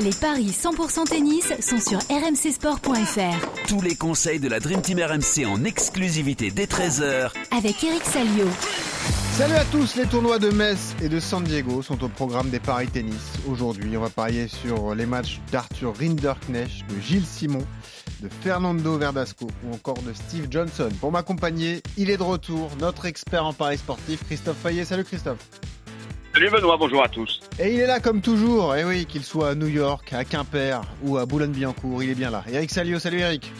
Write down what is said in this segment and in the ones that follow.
Les paris 100% tennis sont sur rmcsport.fr. Tous les conseils de la Dream Team RMC en exclusivité dès 13h Avec Eric Salio. Salut à tous, les tournois de Metz et de San Diego sont au programme des paris tennis. Aujourd'hui, on va parier sur les matchs d'Arthur Rinderknecht, de Gilles Simon, de Fernando Verdasco ou encore de Steve Johnson. Pour m'accompagner, il est de retour, notre expert en paris sportif, Christophe Fayet. Salut Christophe. Salut Benoît, bonjour à tous. Et il est là comme toujours, et oui, qu'il soit à New York, à Quimper ou à Boulogne-Billancourt, il est bien là. Eric Salio, salut Eric.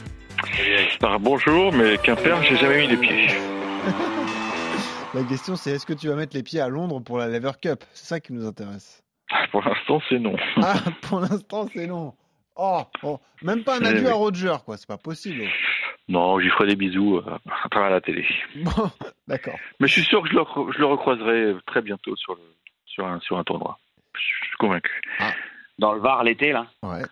Alors, bonjour, mais Quimper, j'ai jamais mis les pieds. La question c'est est-ce que tu vas mettre les pieds à Londres pour la Lever Cup? C'est ça qui nous intéresse. Pour l'instant, c'est non. Ah, pour l'instant c'est non. Oh, oh, même pas un Eh adieu à Roger, quoi, c'est pas possible. Non, j'y ferai des bisous euh, à travers la télé. Bon, d'accord. Mais je suis sûr que je le, re- je le recroiserai très bientôt sur, le, sur, un, sur un tournoi. Je suis convaincu. Dans le Var l'été, là Ouais.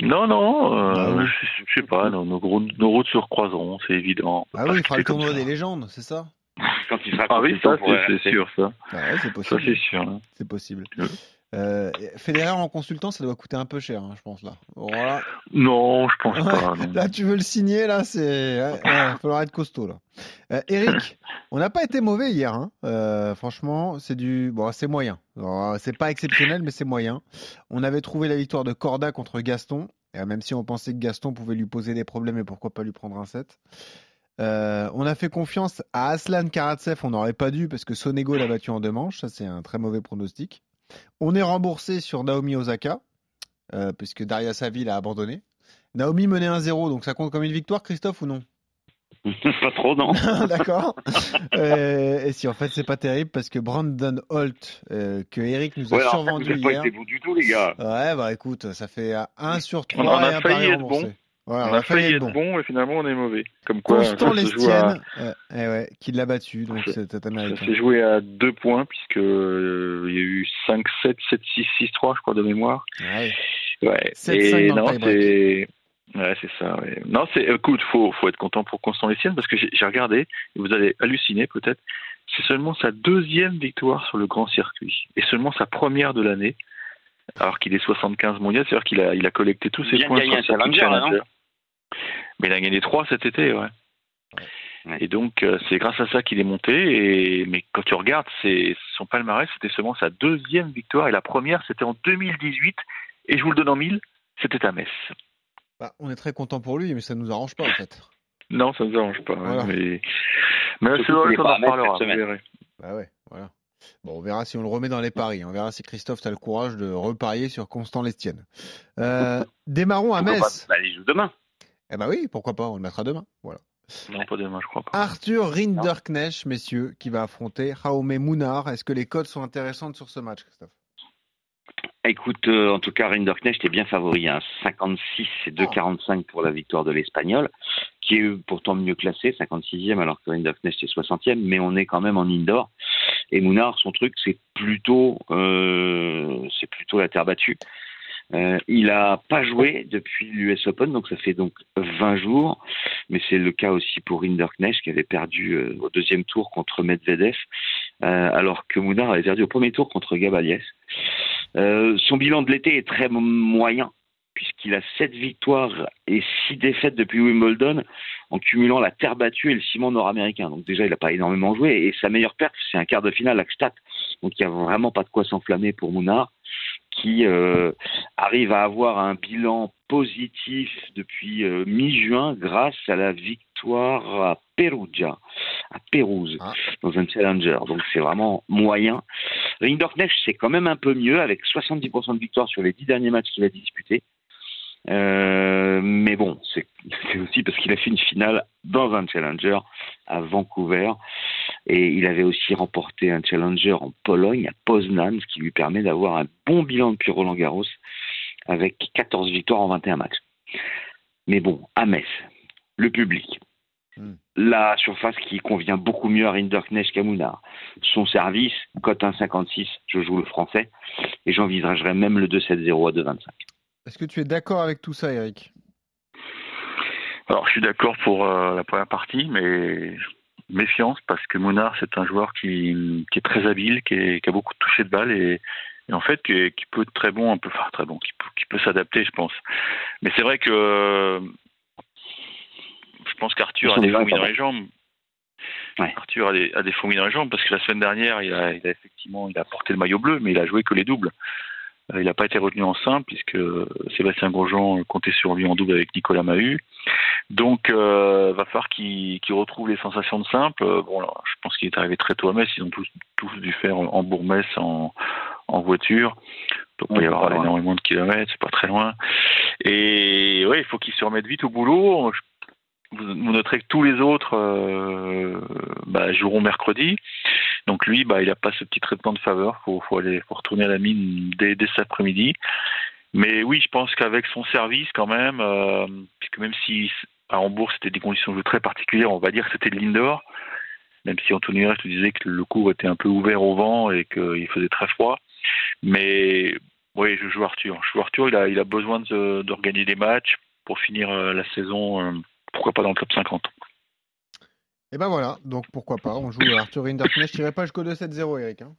Non, non, euh, Ah oui. je, je sais pas, nos, nos, gros- nos routes se recroiseront, c'est évident. Ah oui, il fera le tournoi ça. des légendes, c'est ça Quand il sera Ah oui, ça, consultant pour c'est sûr, ça. Ah ouais, c'est Ça, possible. c'est sûr. hein. C'est possible. Ouais. Euh, Federer en consultant, ça doit coûter un peu cher, hein, je pense là. Voilà. Non, je pense pas. non. Là, tu veux le signer, là, c'est. Ouais, falloir être costaud, là. Euh, Eric, on n'a pas été mauvais hier, hein. Euh, franchement, c'est du. Bon, c'est moyen. C'est pas exceptionnel, mais c'est moyen. On avait trouvé la victoire de Corda contre Gaston, et même si on pensait que Gaston pouvait lui poser des problèmes, et pourquoi pas lui prendre un set. Euh, on a fait confiance à Aslan Karatsev, on n'aurait pas dû parce que Sonego l'a battu en deux manches, ça c'est un très mauvais pronostic. On est remboursé sur Naomi Osaka, euh, puisque Daria Saville a abandonné. Naomi menait 1-0, donc ça compte comme une victoire, Christophe, ou non pas trop, non D'accord. Euh, et si en fait c'est pas terrible, parce que Brandon Holt, euh, que Eric nous a Ouais, alors, ça, survendu vous n'avez pas hier. été du tout, les gars. Ouais, bah écoute, ça fait 1 sur 3 On en a et un failli être bon. On a failli être bon. et finalement, on est mauvais. Comme quoi, Constant ça joue à- Lestienne, euh, eh ouais, qui l'a battu, donc Ça- Ça américain. s'est joué à deux points, puisque euh, il y a eu 5-7, 7-6, 6-3, je crois, de mémoire. Ouais. Ouais. 7-5 Et dans le non, tie-break. c'est. Ouais, c'est ça. Ouais. Non, c'est. Écoute, faut, faut être content pour Constant Lestienne parce que j'ai j'ai regardé et vous allez halluciner peut-être. C'est seulement sa deuxième victoire sur le grand circuit et seulement sa première de l'année. Alors qu'il est 75 mondial, c'est-à-dire qu'il a, il a collecté tous ses Bien points gagné sur challenger, là, challenger. Mais il a gagné trois cet été, ouais. Ouais. Et donc euh, c'est grâce à ça qu'il est monté. Et mais quand tu regardes, c'est son palmarès, c'était seulement sa deuxième victoire et la première, c'était en 2018. Et je vous le donne en mille, c'était à Metz. Bah, on est très content pour lui, mais ça nous arrange pas en fait. Non, ça ne nous arrange pas. Voilà. Mais, mais c'est vrai qu'on en à Metz reparlera. Bah ouais, voilà. Bon, on verra si on le remet dans les paris. On verra si Christophe a le courage de reparier sur Constant Lestienne. Euh, démarrons à Metz. pas Bah, il joue demain. Eh bah oui, pourquoi pas, on le mettra demain. Voilà. Non, pas demain, je crois pas. Arthur Rinderknecht, messieurs, qui va affronter Jaume Mounard. Est-ce que les codes sont intéressantes sur ce match, Christophe? Écoute, euh, en tout cas, Rinderknecht est bien favori. Hein. 56 et 2,45 pour la victoire de l'Espagnol, qui est pourtant mieux classé, 56e, alors que Rinderknecht est 60e, mais on est quand même en indoor. Et Mounard, son truc, c'est plutôt, euh, plutôt la terre battue. Euh, il a pas joué depuis l'US Open, donc ça fait donc 20 jours. Mais c'est le cas aussi pour Rinderknecht qui avait perdu euh, au deuxième tour contre Medvedev, alors que Mounard avait perdu au premier tour contre Gabaliès. Son bilan de l'été est très moyen, puisqu'il a 7 victoires et 6 défaites depuis Wimbledon, en cumulant la terre battue et le ciment nord-américain. Donc déjà, il n'a pas énormément joué, et sa meilleure perte, c'est un quart de finale à Gstaad. Donc il n'y a vraiment pas de quoi s'enflammer pour Mounard, qui euh, arrive à avoir un bilan positif depuis euh, mi-juin grâce à la victoire à Perugia, à Pérouse, Ah. dans un challenger. Donc c'est vraiment moyen. Rinderknecht, c'est quand même un peu mieux, avec 70% de victoire sur les 10 derniers matchs qu'il a disputés. Euh, mais bon, c'est aussi parce qu'il a fait une finale dans un challenger à Vancouver. Et il avait aussi remporté un challenger en Pologne, à Poznan, ce qui lui permet d'avoir un bon bilan depuis Roland Garros, avec 14 victoires en 21 matchs. Mais bon, à Metz, le public, Hmm. la surface qui convient beaucoup mieux à Rinderknecht qu'à Mounard. Son service, cote 1,56, je joue le français, et j'envisagerais même le 2,70 à 2,25. Est-ce que tu es d'accord avec tout ça, Eric? Alors, je suis d'accord pour euh, la première partie, mais méfiance parce que Mounard, c'est un joueur qui, qui est très habile, qui, est- qui a beaucoup de toucher de balle et, et en fait qui, peut être très bon, un peu, enfin très bon, qui peut, s'adapter, je pense. Mais c'est vrai que je pense qu'Arthur a des fourmis dans les jambes. Arthur a des, a des fourmis dans les jambes parce que la semaine dernière, il a, il a effectivement il a porté le maillot bleu, mais il a joué que les doubles. Euh, il n'a pas été retenu en simple puisque Sébastien Grosjean comptait sur lui en double avec Nicolas Mahut. Donc, euh, va falloir qu'il retrouve les sensations de simple. Euh, bon, je pense qu'il est arrivé très tôt à Metz. Ils ont tous, tous dû faire en Bourg-Metz en, en voiture. Donc, il peut y avoir énormément de kilomètres, c'est pas très loin. Et ouais, il faut qu'il se remette vite au boulot. Vous, noterez que tous les autres euh, bah, joueront mercredi. Donc lui, bah, il n'a pas ce petit traitement de faveur. Il faut, retourner à la mine dès, cet après-midi. Mais oui, je pense qu'avec son service quand même, euh, puisque même si à Hambourg c'était des conditions de jeu très particulières, on va dire que c'était de l'indoor, même si Anthony je te disais que le cours était un peu ouvert au vent et qu'il faisait très froid. Mais oui, je joue Arthur. Je joue Arthur, il a, besoin de, de des matchs pour finir euh, la saison, pourquoi pas dans le top 50. Et ben voilà, donc pourquoi pas, on joue Arthur Rinderknecht. Je tirerai pas jusqu'au 2-7-0, Eric. Hein.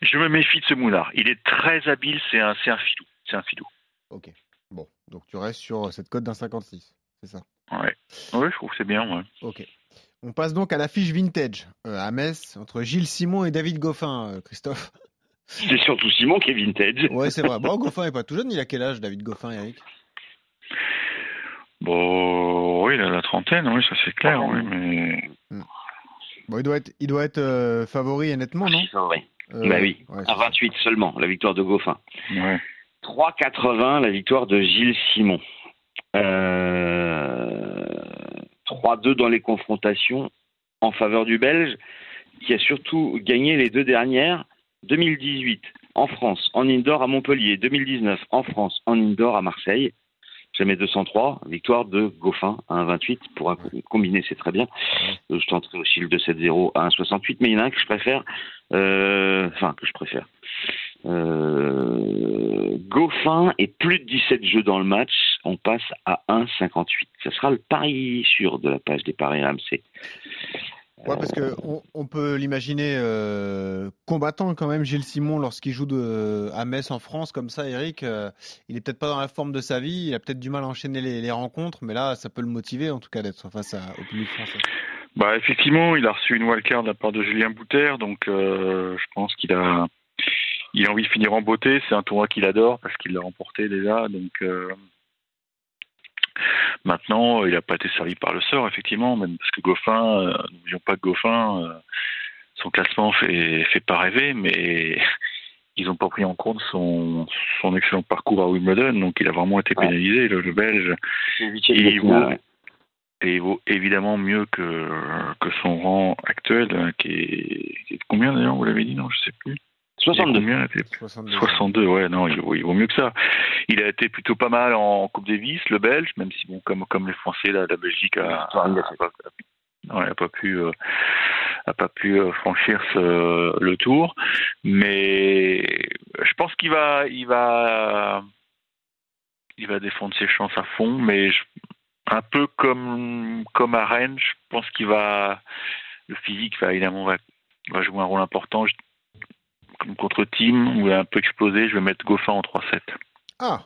Je me méfie de ce moulard. Il est très habile, c'est un, un filou. C'est un filou. Ok. Bon, donc tu restes sur cette cote d'un 56, c'est ça Ouais. Oui, je trouve que c'est bien. Ouais. Ok. On passe donc à la fiche vintage euh, à Metz entre Gilles Simon et David Goffin, euh, Christophe. C'est surtout Simon qui est vintage. Ouais, c'est vrai. Bon, Goffin n'est pas tout jeune. Il a quel âge, David Goffin, Eric? Bon, oui, il a la trentaine, oui, ça c'est clair, oui, mais. Bon, il doit être, il doit être euh, favori, honnêtement, non? Euh, bah oui, ouais, à 28 ça. seulement, la victoire de Goffin. Ouais. 3,80 la victoire de Gilles Simon. Euh, 3-2 dans les confrontations en faveur du Belge, qui a surtout gagné les deux dernières. 2018 en France, en indoor à Montpellier. 2019 en France, en indoor à Marseille. Jamais 203, victoire de Goffin à 1,28. Pour combiner, c'est très bien. Je tenterai aussi le 2-7-0 à 1,68, mais il y en a un que je préfère. Euh, enfin, que je préfère. Euh, Goffin et plus de 17 jeux dans le match. On passe à 1,58. Ce sera le pari sûr de la page des paris AMC. Ouais, parce que on, on peut l'imaginer euh, combattant quand même, Gilles Simon, lorsqu'il joue de, à Metz en France, comme ça, Eric. Euh, il est peut-être pas dans la forme de sa vie, il a peut-être du mal à enchaîner les, les, rencontres, mais là, ça peut le motiver en tout cas d'être face à, au public français. Bah, effectivement, il a reçu une wildcard de la part de Julien Bouter, donc euh, je pense qu'il a, il a envie de finir en beauté. C'est un tournoi qu'il adore parce qu'il l'a remporté déjà, donc euh, Maintenant, il n'a pas été servi par le sort, effectivement, même parce que Goffin, euh, n'oublions pas que Goffin, euh, son classement fait, fait pas rêver, mais ils n'ont pas pris en compte son, son excellent parcours à Wimbledon, donc il a vraiment été pénalisé, ouais. le, le, Belge. Et il, vaut, ouais. et il vaut évidemment mieux que, que son rang actuel, hein, qui, est, qui est combien d'ailleurs, vous l'avez dit, non, je sais plus. 62. Combien, 62. 62, ouais, non, il vaut, il vaut, mieux que ça. Il a été plutôt pas mal en Coupe Davis, le Belge, même si, bon, comme, comme les Français, la, la Belgique a, a, a, pas, ouais, a pas pu, euh, a pas pu euh, franchir ce, le tour. Mais je pense qu'il va, il va, il va défendre ses chances à fond, mais je, un peu comme, comme à Rennes, je pense qu'il va, le physique va évidemment va, va jouer un rôle important. Je, contre Team, où il a un peu explosé, je vais mettre Goffin en 3-7. Ah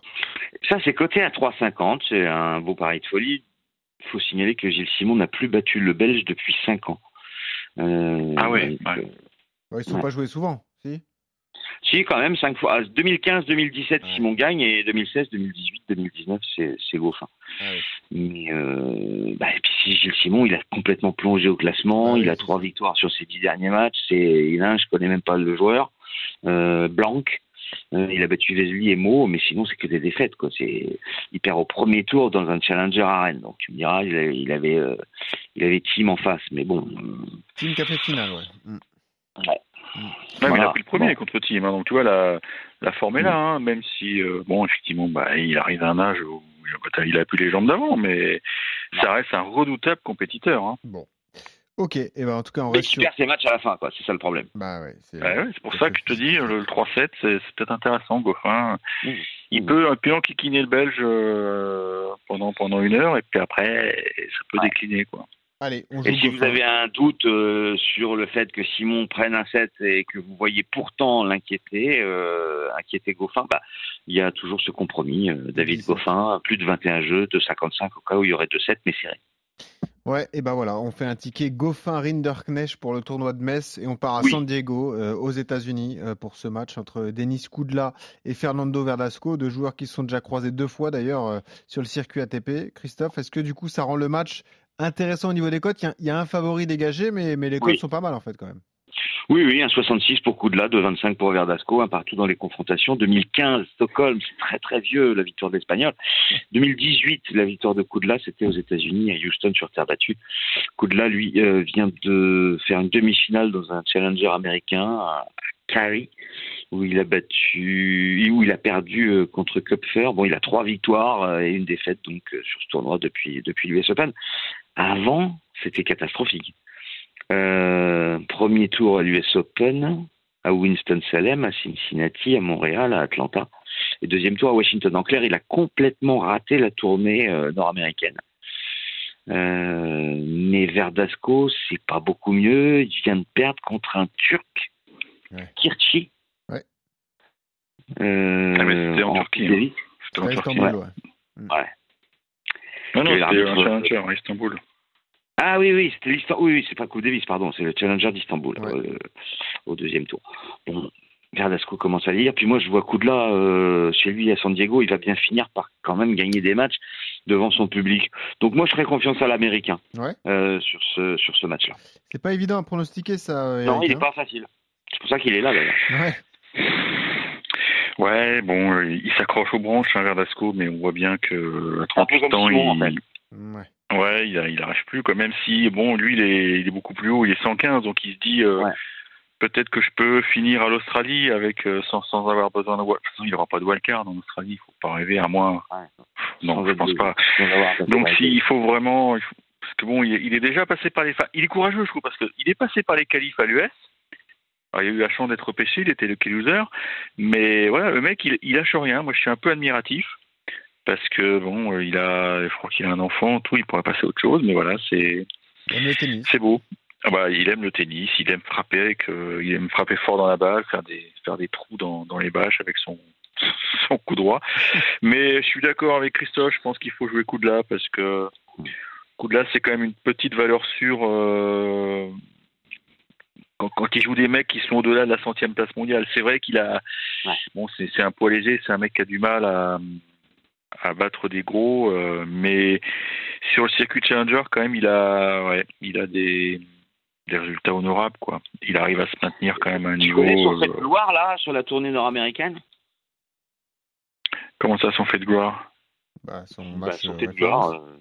Ça, c'est coté à 3,50. C'est un beau pari de folie. Il faut signaler que Gilles Simon n'a plus battu le Belge depuis 5 ans. Euh, ah ouais. Ils ne sont ouais. pas joués souvent, si quand même, 5 fois. 2015-2017, ouais. Simon gagne, et 2016-2018-2019, c'est Goffin. Ah ouais. Mais, euh, bah, et puis Gilles Simon, il a complètement plongé au classement, il a 3 victoires sur ses 10 derniers matchs. Il a un, je connais même pas le joueur, euh, Blanc. Euh, il a battu Vesely et Mo, mais sinon c'est que des défaites. Quoi. C'est, il perd au premier tour dans un challenger à Rennes. Donc tu me diras, il avait, il avait, euh, il avait Team en face, mais bon. Team qui a fait finale, ouais. Mm. ouais. Mm. Ouais, voilà. mais il a pris le premier bon. contre Team, hein, donc tu vois la, la forme est là, hein, même si euh, bon effectivement bah, il arrive à un âge où il a plus les jambes d'avant, mais ça reste un redoutable compétiteur. Hein. Bon. Ok, et ben en tout cas on Mais reste il perd ses matchs à la fin, quoi. C'est ça le problème. Bah ouais, c'est ouais, pour ça que je te dis le, le 3-7, c'est peut-être intéressant, Goffin. Mmh. Il mmh. peut un peu enquiquiner le Belge euh, pendant pendant une heure et puis après ça peut ouais. décliner quoi. Allez, on joue Et si vous avez un doute euh, sur le fait que Simon prenne un set et que vous voyez pourtant l'inquiéter, euh, inquiéter Goffin, bah, il y a toujours ce compromis. euh, David. Goffin, plus de 21 jeux, de 55 au cas où il y aurait 2 sets, mais serré. Ouais, et ben voilà, on fait un ticket Goffin Rinderknecht pour le tournoi de Metz et on part à Oui. San Diego, euh, aux États-Unis, euh, pour ce match entre Denis Koudla et Fernando Verdasco, deux joueurs qui se sont déjà croisés deux fois d'ailleurs euh, sur le circuit ATP. Christophe, est-ce que du coup ça rend le match intéressant au niveau des cotes Il y a- il y, a un favori dégagé, mais, mais les cotes Oui. sont pas mal en fait quand même. Oui, oui, un 66 pour Koudla, de 25 pour Verdasco, un partout dans les confrontations. 2015, Stockholm, c'est très très vieux, la victoire de l'Espagnol. 2018, la victoire de Koudla, c'était aux États-Unis, à Houston, sur terre battue. Koudla, lui, euh, vient de faire une demi-finale dans un challenger américain à Cary, où il a battu, où il a perdu euh, contre Kupfer. Bon, il a trois victoires euh, et une défaite donc sur ce tournoi depuis depuis l'US Open. Avant, c'était catastrophique. Euh, premier tour à l'US Open, à Winston-Salem, à Cincinnati, à Montréal, à Atlanta. Et deuxième tour à Washington. En clair, il a complètement raté la tournée euh, nord-américaine. Euh, mais Verdasco, c'est pas beaucoup mieux. Il vient de perdre contre un Turc, Ouais. Kirchi. Ouais. Euh, Ah, mais c'était en Turquie, Davis. C'était en Turquie. Ouais. Non, non, c'était un challenger à Istanbul. Ah oui, oui, c'était l'Istan- oui, oui, c'est pas Coupe Davis, pardon, c'est le Challenger d'Istanbul Ouais. euh, au deuxième tour. Bon, Verdasco commence à lire, puis moi je vois Koudla euh, chez lui à San Diego, il va bien finir par quand même gagner des matchs devant son public. Donc moi je ferai confiance à l'Américain Ouais. euh, sur ce sur ce match-là. C'est pas évident à pronostiquer ça. Non, il n'est hein. pas facile. C'est pour ça qu'il est là d'ailleurs. Ouais. Ouais, bon, euh, il s'accroche aux branches, hein, Verdasco, mais on voit bien que à Un peu 38 comme ans, Simon, en il, fait. Ouais. ouais, il, il arrache plus, quoi. Même si, bon, lui, il est, il est beaucoup plus haut, il est 115, donc il se dit, euh, Ouais. peut-être que je peux finir à l'Australie avec euh, sans, sans avoir besoin de. De toute façon, il n'y aura pas de wildcard en Australie, il faut pas rêver à moins. Ouais. Non, Sans je pense de- pas. Donc peu si, il faut vraiment, il faut- parce que bon, il est, il est déjà passé par les, enfin, il est courageux, je trouve, parce qu'il est passé par les qualifs à l'US. Alors, il a eu la chance d'être repêché, il était le key loser, mais voilà, le mec, il, il lâche rien. Moi, je suis un peu admiratif parce que bon, euh, il a, je crois qu'il a un enfant, tout, il pourrait passer à autre chose, mais voilà, c'est, c'est beau. Ah bah, il aime le tennis, il aime frapper avec, euh, il aime frapper fort dans la balle, faire des, faire des trous dans, dans les bâches avec son, son coup droit. Mais je suis d'accord avec Christophe, je pense qu'il faut jouer coup de là parce que coup de là, c'est quand même une petite valeur sûre. euh, quand, quand il joue des mecs qui sont au-delà de la centième place mondiale, c'est vrai qu'il a, Ouais. bon, c'est c'est un poids léger, c'est un mec qui a du mal à, à battre des gros, euh, mais sur le circuit challenger, quand même, il a, ouais, il a des, des résultats honorables, quoi. Il arrive à se maintenir quand même à un Tu niveau. connais sur cette euh, gloire là, sur la tournée nord-américaine? Comment ça, son fait de gloire? Bah, son bah, match. son euh, fait de gloire, euh,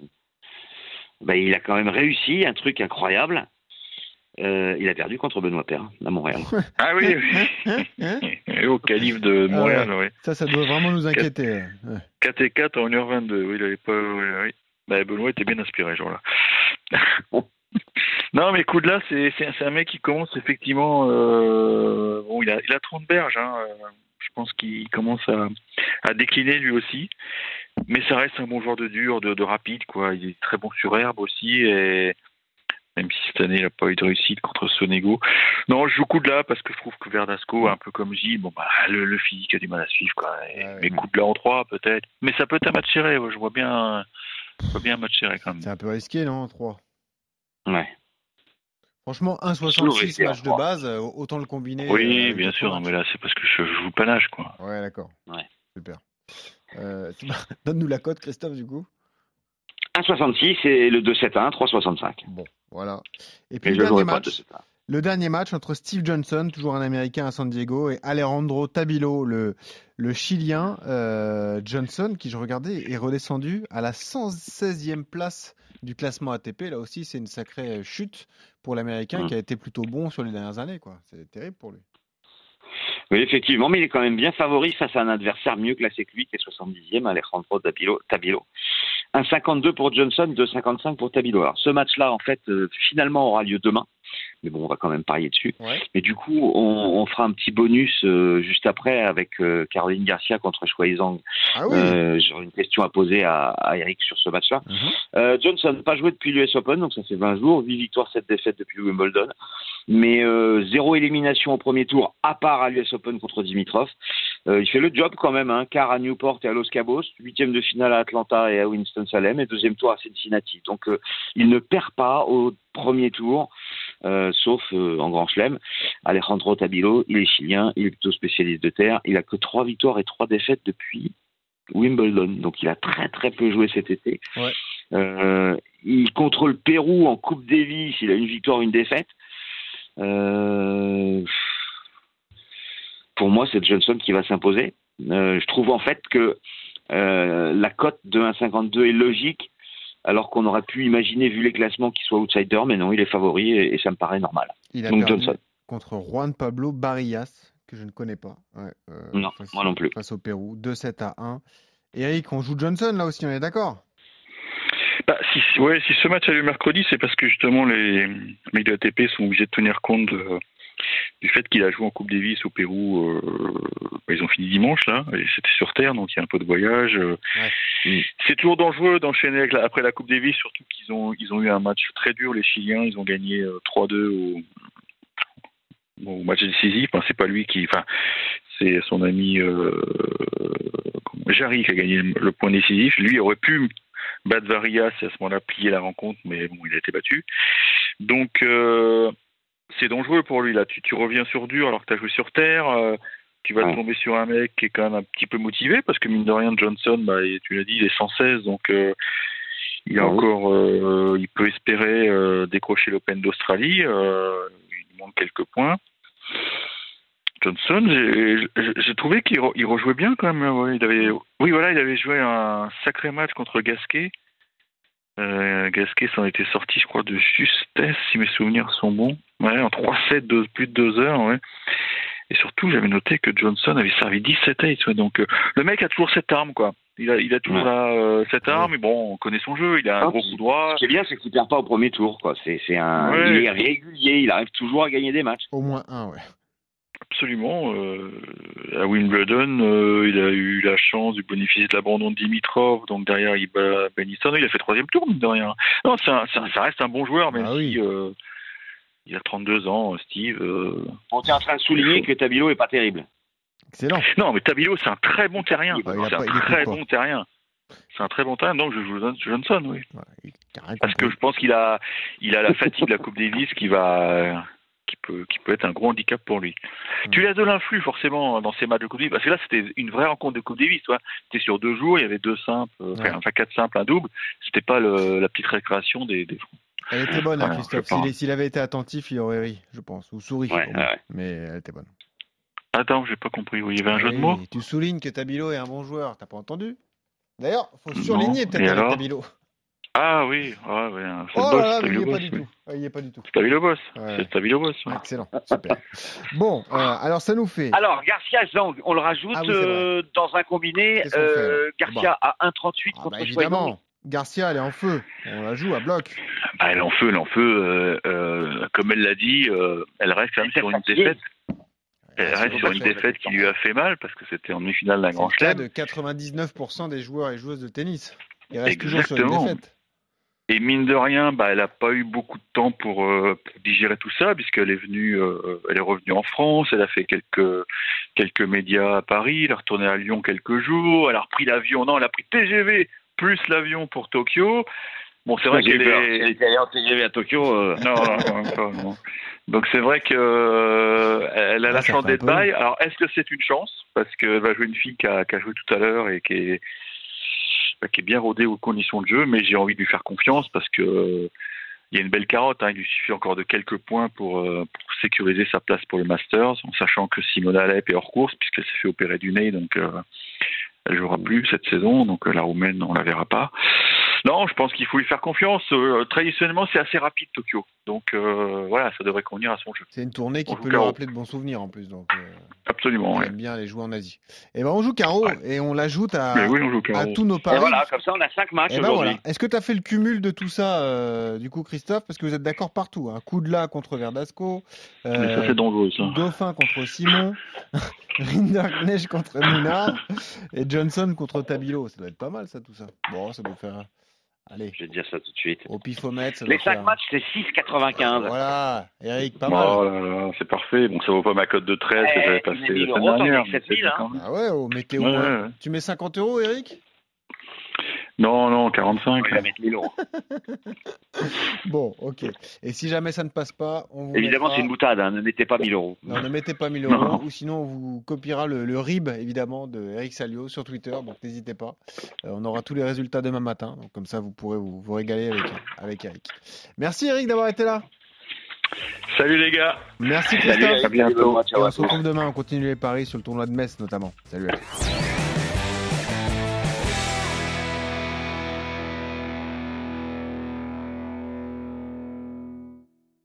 bah, il a quand même réussi un truc incroyable. Euh, il a perdu contre Benoît Paire à Montréal. Ah oui, Hein, hein au calife de Ah Montréal, oui. Ça, ça doit vraiment nous inquiéter. ouais. Ouais. 4 et 4 en 1h22, oui, il avait pas. oui, oui. Bah, Benoît était bien inspiré, ce jour-là. non, mais coup de là, c'est un mec qui commence effectivement. euh, bon, il a, il a 30 berges, hein, je pense qu'il commence à, à décliner lui aussi. Mais ça reste un bon joueur de dur, de, de rapide, quoi. Il est très bon sur herbe aussi, et même si cette année il n'a pas eu de réussite contre Sonego. Non, je joue coup de là parce que je trouve que Verdasco, un peu comme Gilles, bon bah le, le physique a du mal à suivre, quoi. Et- Ouais, ouais. mais coup de là en 3 peut-être. Mais ça peut être un match serré, je vois bien, je vois bien un match serré quand même. C'est un peu risqué, non 3 Ouais. Franchement, Toujours 1,66 risqué, match de base, euh, autant le combiner. Oui, euh, bien sûr, non, mais là c'est parce que je, je joue le panache, quoi. Ouais, d'accord. Ouais. Super. Euh, pas- Donne-nous la cote, Christophe, du coup. 1,66 et le 2,71, 3,65. Bon, voilà. Et puis le dernier, match, 2,71. le dernier match entre Steve Johnson, toujours un Américain à San Diego, et Alejandro Tabilo, le, le Chilien. Euh, Johnson, qui je regardais, est redescendu à la 116e place du classement ATP. Là aussi, c'est une sacrée chute pour l'Américain Mm. qui a été plutôt bon sur les dernières années. quoi. C'est terrible pour lui. Oui, effectivement, mais il est quand même bien favori face à un adversaire mieux classé que lui, qui est 70e, Alejandro Tabilo. Tabilo. 1,52 pour Johnson, 2,55 pour Tabilo. Alors, ce match-là, en fait, euh, finalement, aura lieu demain, mais bon, on va quand même parier dessus. Ouais. Mais du coup, on, on fera un petit bonus euh, juste après avec euh, Caroline Garcia contre Zhang. Ah oui. Euh, J'aurai une question à poser à, à Eric sur ce match-là. Mhm. Euh, Johnson pas joué depuis l'US Open, donc ça fait 20 jours, 8 victoires, 7 défaites depuis Wimbledon, mais euh, zéro élimination au premier tour, à part à l'US Open contre Dimitrov. Euh, il fait le job quand même, hein, quart à Newport et à Los Cabos, huitième de finale à Atlanta et à Winston-Salem, et deuxième tour à Cincinnati. Donc euh, il ne perd pas au premier tour, euh, sauf euh, en Grand Chelem. Alejandro Tabilo, il est chilien, il est plutôt spécialiste de terre, il a que trois victoires et trois défaites depuis Wimbledon, donc il a très très peu joué cet été. Ouais. Euh, il contre le Pérou en Coupe Davis, il a une victoire, une défaite. Pour moi, c'est Johnson qui va s'imposer. Euh, je trouve en fait que euh, la cote de 1,52 est logique, alors qu'on aurait pu imaginer, vu les classements, qu'il soit outsider, mais non, il est favori et, et ça me paraît normal. Il a Donc Johnson. contre Juan Pablo Barillas, que je ne connais pas. Ouais, euh, Non, face, moi non plus. Face au Pérou, 2-7 à 1. Eric, on joue Johnson là aussi, on est d'accord? Bah, si, si- ouais, si ce match a lieu mercredi, c'est parce que justement les mecs de ATP sont obligés de tenir compte de- du fait qu'il a joué en Coupe Davis au Pérou. euh, bah, ils ont fini dimanche là, et c'était sur terre, donc il y a un peu de voyage. euh. C'est toujours dangereux d'enchaîner avec la- après la Coupe Davis, surtout qu'ils ont ils ont eu un match très dur les Chiliens. Ils ont gagné euh, 3-2 au, au match décisif. Enfin, c'est pas lui qui, enfin, c'est son ami euh, Jarry qui a gagné le, le point décisif. Lui aurait pu battre Varias et à ce moment-là plier la rencontre, mais bon, il a été battu. Donc euh, c'est dangereux pour lui là. Tu, tu reviens sur dur alors que tu as joué sur terre. euh, tu vas Ouais. tomber sur un mec qui est quand même un petit peu motivé parce que mine de rien Johnson, bah, tu l'as dit, il est 116 donc euh, il a Ouais. encore, euh, il peut espérer décrocher l'Open d'Australie. il manque quelques points. Johnson, j'ai- trouvé qu'il re- il rejouait bien quand même. ouais. Il avait, oui, voilà, il avait joué un sacré match contre Gasquet. Euh, Gasquet s'en était sorti, je crois, de justesse, si mes souvenirs sont bons. Ouais, en 3-7 de plus de deux heures, ouais. Et surtout, j'avais noté que Johnson avait servi 17 aces, ouais. Donc, euh, le mec a toujours cette arme, quoi. Il a, il a toujours Ouais. la, euh, cette arme, mais bon, on connaît son jeu. Il a un Ah, gros coup droit. Ce qui est bien, c'est qu'il perd pas au premier tour. Quoi. C'est, c'est un, Ouais. Il est régulier, il arrive toujours à gagner des matchs. Au moins un, ouais. Absolument. euh, à Wimbledon, euh, il a eu la chance du bénéficier de l'abandon de Dimitrov, donc derrière il bat Benison. Il a fait troisième tour, mine de rien. Non, ça reste un bon joueur, même Ah oui. si euh, il a 32 ans, Steve. euh. On est en train de souligner que Tabilo est pas terrible. Excellent. Non, mais Tabilo, c'est un très bon terrien. C'est un très bon terrien. C'est un très bon terrien, donc je joue Johnson, oui. Ouais, Parce que je pense qu'il a, il a la fatigue de la Coupe Davis qui va, qui peut, qui peut être un gros handicap pour lui. Hmm. Tu as de l'influx forcément dans ces matchs de Coupe Davis, parce que là c'était une vraie rencontre de Coupe Davis. C'était sur deux jours, il y avait deux simples, euh, enfin, quatre simples, un double. C'était pas le, la petite récréation des, des. Elle était bonne, hein, Christophe. S'il avait été attentif, il aurait ri, je pense. Ou souri. Ouais, ouais. Mais elle était bonne. Attends, j'ai pas compris. Oui, il y avait un jeu de mots. Tu soulignes que Tabilo est un bon joueur. T'as pas entendu? D'ailleurs, faut surligner peut-être Tabilo. Ah oui, ouais, ouais, c'est Oh le là là, boss, mais il n'y le est pas boss. du tout. Ah, Il n'y est pas du tout. C'est Tabilo boss. Ouais. C'est boss. ouais. Excellent, super. Bon, euh, alors ça nous fait. Alors, Garcia Zhang, on le rajoute Ah oui, euh, dans un combiné. Euh, là Garcia à 1,38 Ah, contre bah, évidemment, Garcia, elle est en feu. On la joue à bloc. Bah, elle en feu, elle en feu. euh, euh, comme elle l'a dit, euh, elle reste quand même sur est une défaite. Elle reste est sur une défaite qui lui a fait mal parce que c'était en demi-finale d'un grand chelem. de 99% des joueurs et joueuses de tennis. Ils restent toujours sur une Exactement. défaite. Et mine de rien, bah, elle n'a pas eu beaucoup de temps pour, euh, pour digérer tout ça, puisqu'elle est venue, euh, elle est revenue en France, elle a fait quelques quelques médias à Paris, elle est retournée à Lyon quelques jours, elle a repris l'avion, non, elle a pris TGV plus l'avion pour Tokyo. Bon, c'est vrai qu'elle est, Elle était allée en TGV à Tokyo. euh, non, non, non, non. Donc c'est vrai que euh, elle a Ouais, la chance d'être bail. Alors est-ce que c'est une chance? Parce qu'elle va jouer une fille qui a, qui a joué tout à l'heure et qui est bah, qui est bien rodée aux conditions de jeu, mais j'ai envie de lui faire confiance parce que euh, y a une belle carotte. Hein, il lui suffit encore de quelques points pour, euh, pour sécuriser sa place pour le Masters, en sachant que Simona Alep est hors course puisqu'elle s'est fait opérer du nez, donc euh, elle jouera plus cette saison. Donc euh, la roumaine, on la verra pas. Non, je pense qu'il faut lui faire confiance. Traditionnellement, c'est assez rapide Tokyo. Donc euh, voilà, ça devrait convenir à son jeu. C'est une tournée qui On peut lui rappeler de bons souvenirs en plus. Donc, euh, Absolument. il Ouais. aime bien aller jouer en Asie. Et ben on joue carreau Ouais. et on l'ajoute à, Mais oui, on joue à carreau. tous nos Et paris. voilà, comme ça, on a 5 matchs Eh ben aujourd'hui. voilà. Est-ce que tu as fait le cumul de tout ça, euh, du coup, Christophe? Parce que vous êtes d'accord partout. Un coup de là contre Verdasco, Mais euh, ça c'est dangereux ça. Dauphin contre Simon, Rinderknecht contre Mounard et Johnson contre Tabilo. Ça doit être pas mal, ça, tout ça. Bon, ça doit faire. Allez, Je vais te dire ça tout de suite. au pifomètre, ça Les doit 5 faire- matchs, c'est 6,95. Voilà, Eric, pas mal. Oh là là, c'est parfait. Bon, ça vaut pas ma cote de 13 que Eh, j'avais tu mets passée 1000 la semaine dernière. mets mais 7000, c'est hein. Ah ouais, au météo. Ouais, ouais. Tu mets 50 euros, Eric? Non, non, 45. On va mettre 1000 euros. Bon, ok. Et si jamais ça ne passe pas, on vous Évidemment, mettra- c'est une boutade, hein, ne mettez pas 1000 euros. Non, ne mettez pas 1000 Non. euros, ou sinon on vous copiera le, le RIB, évidemment, de Eric Salio sur Twitter, donc n'hésitez pas. Euh, on aura tous les résultats demain matin, donc comme ça vous pourrez vous, vous régaler avec, avec Eric. Merci Eric d'avoir été là. Salut les gars. Merci Salut, Christophe. à bientôt. Salut, Et on se retrouve demain, on continue les paris sur le tournoi de Metz notamment. Salut à.